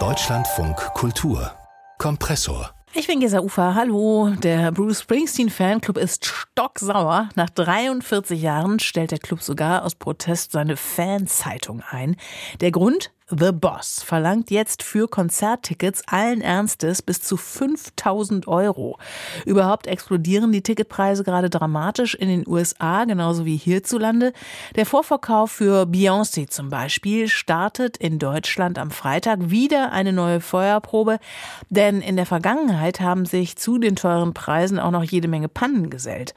Deutschlandfunk Kultur Kompressor ich bin Gesa Ufer. Hallo. Der Bruce Springsteen Fanclub ist stocksauer. Nach 43 Jahren stellt der Club sogar aus Protest seine Fanzeitung ein. Der Grund? The Boss verlangt jetzt für Konzerttickets allen Ernstes bis zu 5000 Euro. Überhaupt explodieren die Ticketpreise gerade dramatisch in den USA, genauso wie hierzulande. Der Vorverkauf für Beyoncé zum Beispiel startet in Deutschland am Freitag wieder eine neue Feuerprobe, denn in der Vergangenheit haben sich zu den teuren Preisen auch noch jede Menge Pannen gesellt.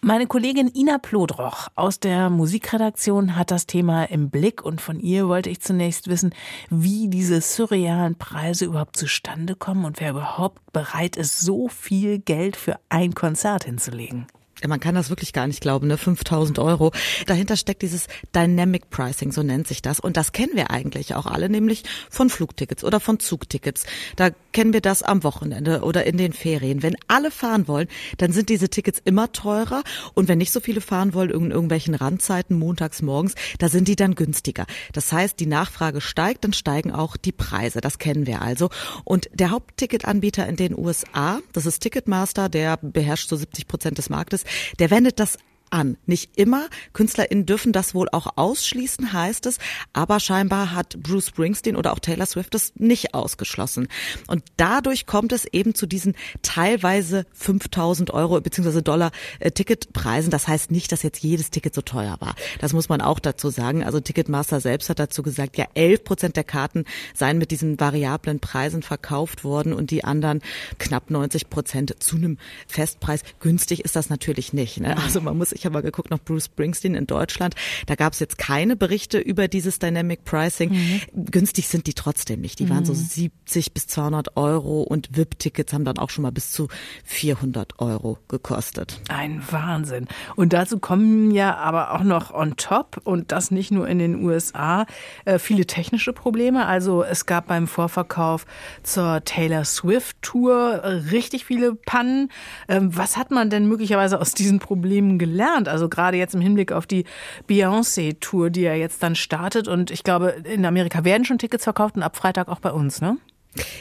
Meine Kollegin Ina Plodroch aus der Musikredaktion hat das Thema im Blick und von ihr wollte ich zunächst wissen, wissen, wie diese surrealen Preise überhaupt zustande kommen und wer überhaupt bereit ist, so viel Geld für ein Konzert hinzulegen. Man kann das wirklich gar nicht glauben, ne? 5000 Euro. Dahinter steckt dieses Dynamic Pricing, so nennt sich das. Und das kennen wir eigentlich auch alle, nämlich von Flugtickets oder von Zugtickets. Da kennen wir das am Wochenende oder in den Ferien. Wenn alle fahren wollen, dann sind diese Tickets immer teurer. Und wenn nicht so viele fahren wollen, in irgendwelchen Randzeiten, montags morgens, da sind die dann günstiger. Das heißt, die Nachfrage steigt, dann steigen auch die Preise. Das kennen wir also. Und der Hauptticketanbieter in den USA, das ist Ticketmaster, der beherrscht so 70 Prozent des Marktes, der wendet das an. Nicht immer. KünstlerInnen dürfen das wohl auch ausschließen, heißt es. Aber scheinbar hat Bruce Springsteen oder auch Taylor Swift das nicht ausgeschlossen. Und dadurch kommt es eben zu diesen teilweise 5000 Euro bzw. Dollar äh, Ticketpreisen. Das heißt nicht, dass jetzt jedes Ticket so teuer war. Das muss man auch dazu sagen. Also Ticketmaster selbst hat dazu gesagt, ja, 11 Prozent der Karten seien mit diesen variablen Preisen verkauft worden und die anderen knapp 90 Prozent zu einem Festpreis. Günstig ist das natürlich nicht. Ne? Also man muss sich ich habe mal geguckt nach Bruce Springsteen in Deutschland. Da gab es jetzt keine Berichte über dieses Dynamic Pricing. Mhm. Günstig sind die trotzdem nicht. Die mhm. waren so 70 mhm. bis 200 Euro und VIP-Tickets haben dann auch schon mal bis zu 400 Euro gekostet. Ein Wahnsinn. Und dazu kommen ja aber auch noch on top und das nicht nur in den USA äh, viele technische Probleme. Also es gab beim Vorverkauf zur Taylor Swift Tour richtig viele Pannen. Ähm, was hat man denn möglicherweise aus diesen Problemen gelernt? Gelernt. Also gerade jetzt im Hinblick auf die Beyoncé-Tour, die ja jetzt dann startet. Und ich glaube, in Amerika werden schon Tickets verkauft und ab Freitag auch bei uns, ne?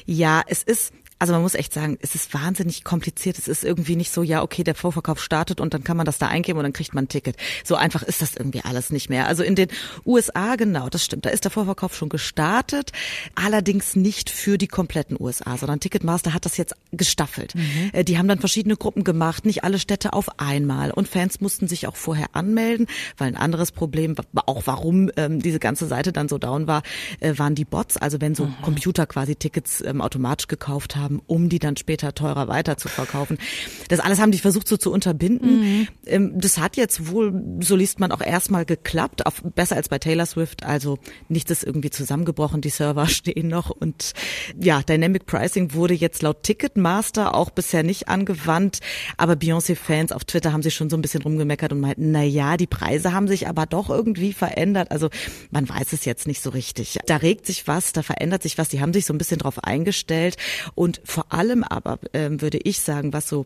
Ja, es ist also man muss echt sagen, es ist wahnsinnig kompliziert. Es ist irgendwie nicht so, ja, okay, der Vorverkauf startet und dann kann man das da eingeben und dann kriegt man ein Ticket. So einfach ist das irgendwie alles nicht mehr. Also in den USA, genau, das stimmt, da ist der Vorverkauf schon gestartet, allerdings nicht für die kompletten USA, sondern Ticketmaster hat das jetzt gestaffelt. Mhm. Äh, die haben dann verschiedene Gruppen gemacht, nicht alle Städte auf einmal und Fans mussten sich auch vorher anmelden, weil ein anderes Problem, auch warum ähm, diese ganze Seite dann so down war, äh, waren die Bots. Also wenn so mhm. Computer quasi Tickets ähm, automatisch gekauft haben, haben, um die dann später teurer weiter zu verkaufen. Das alles haben die versucht so zu unterbinden. Mhm. Das hat jetzt wohl, so liest man auch erstmal geklappt, auf, besser als bei Taylor Swift. Also nichts ist irgendwie zusammengebrochen, die Server stehen noch und ja, Dynamic Pricing wurde jetzt laut Ticketmaster auch bisher nicht angewandt, aber Beyoncé-Fans auf Twitter haben sich schon so ein bisschen rumgemeckert und meinten, na ja, die Preise haben sich aber doch irgendwie verändert. Also man weiß es jetzt nicht so richtig. Da regt sich was, da verändert sich was. Die haben sich so ein bisschen drauf eingestellt und vor allem aber ähm, würde ich sagen, was so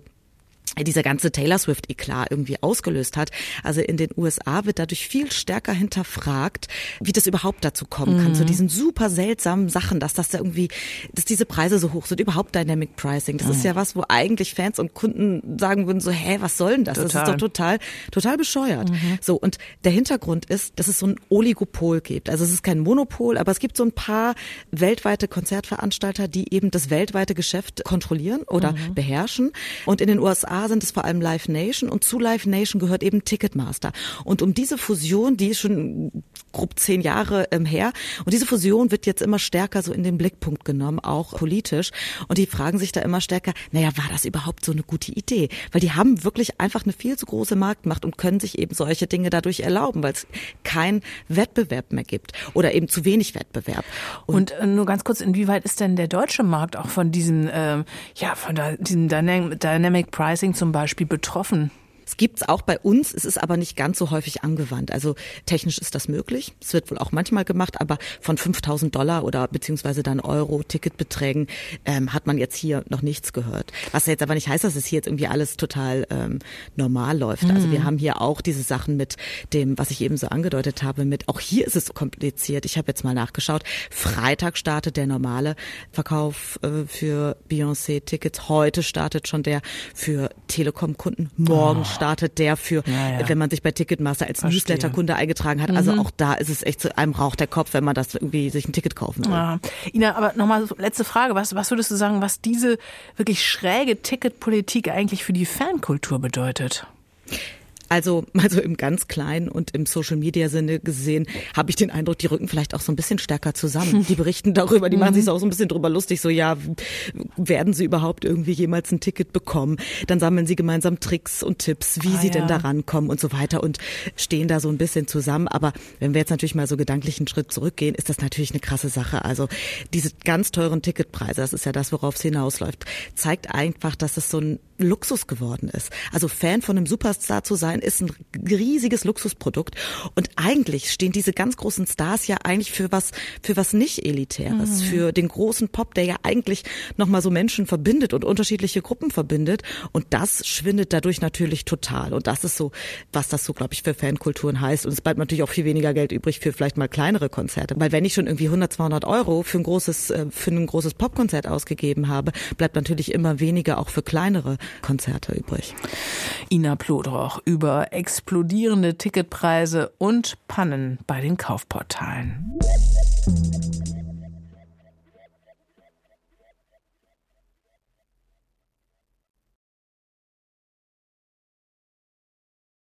dieser ganze Taylor Swift-Eklat irgendwie ausgelöst hat. Also in den USA wird dadurch viel stärker hinterfragt, wie das überhaupt dazu kommen kann, mhm. zu diesen super seltsamen Sachen, dass das da irgendwie, dass diese Preise so hoch sind, überhaupt Dynamic Pricing. Das mhm. ist ja was, wo eigentlich Fans und Kunden sagen würden so, hä, was soll denn das? Total. Das ist doch total, total bescheuert. Mhm. So, und der Hintergrund ist, dass es so ein Oligopol gibt. Also es ist kein Monopol, aber es gibt so ein paar weltweite Konzertveranstalter, die eben das weltweite Geschäft kontrollieren oder mhm. beherrschen. Und in den USA sind es vor allem Live Nation und zu Live Nation gehört eben Ticketmaster. Und um diese Fusion, die ist schon grob zehn Jahre ähm, her, und diese Fusion wird jetzt immer stärker so in den Blickpunkt genommen, auch politisch. Und die fragen sich da immer stärker, naja, war das überhaupt so eine gute Idee? Weil die haben wirklich einfach eine viel zu große Marktmacht und können sich eben solche Dinge dadurch erlauben, weil es kein Wettbewerb mehr gibt oder eben zu wenig Wettbewerb. Und, und äh, nur ganz kurz, inwieweit ist denn der deutsche Markt auch von diesen, ähm, ja, von diesem Dynamic Pricing zum Beispiel betroffen? Es gibt's auch bei uns, es ist aber nicht ganz so häufig angewandt. Also technisch ist das möglich. Es wird wohl auch manchmal gemacht, aber von 5000 Dollar oder beziehungsweise dann Euro Ticketbeträgen ähm, hat man jetzt hier noch nichts gehört. Was jetzt aber nicht heißt, dass es hier jetzt irgendwie alles total ähm, normal läuft. Mhm. Also wir haben hier auch diese Sachen mit dem, was ich eben so angedeutet habe, mit auch hier ist es kompliziert. Ich habe jetzt mal nachgeschaut. Freitag startet der normale Verkauf äh, für Beyoncé-Tickets. Heute startet schon der für Telekom-Kunden. Morgen oh. Startet der für, ja, ja. wenn man sich bei Ticketmaster als Newsletter-Kunde eingetragen hat. Also mhm. Also auch da ist es echt zu einem Rauch der Kopf, wenn man das irgendwie sich ein Ticket kaufen will. Ja. Ina, aber nochmal letzte Frage. Was, was würdest du sagen, was diese wirklich schräge Ticketpolitik eigentlich für die Fankultur bedeutet? Also, also im ganz kleinen und im Social Media Sinne gesehen, habe ich den Eindruck, die rücken vielleicht auch so ein bisschen stärker zusammen. Die berichten darüber, die machen sich so auch so ein bisschen drüber lustig, so ja, werden sie überhaupt irgendwie jemals ein Ticket bekommen? Dann sammeln sie gemeinsam Tricks und Tipps, wie ah, sie ja. denn da rankommen und so weiter und stehen da so ein bisschen zusammen. Aber wenn wir jetzt natürlich mal so gedanklich einen Schritt zurückgehen, ist das natürlich eine krasse Sache. Also diese ganz teuren Ticketpreise, das ist ja das, worauf es hinausläuft, zeigt einfach, dass es so ein Luxus geworden ist. Also Fan von einem Superstar zu sein, ist ein riesiges Luxusprodukt. Und eigentlich stehen diese ganz großen Stars ja eigentlich für was, für was nicht Elitäres, mhm. für den großen Pop, der ja eigentlich nochmal so Menschen verbindet und unterschiedliche Gruppen verbindet. Und das schwindet dadurch natürlich total. Und das ist so, was das so, glaube ich, für Fankulturen heißt. Und es bleibt natürlich auch viel weniger Geld übrig für vielleicht mal kleinere Konzerte. Weil wenn ich schon irgendwie 100, 200 Euro für ein großes, äh, für ein großes Popkonzert ausgegeben habe, bleibt natürlich immer weniger auch für kleinere Konzerte übrig. Ina Plodroch über explodierende Ticketpreise und Pannen bei den Kaufportalen.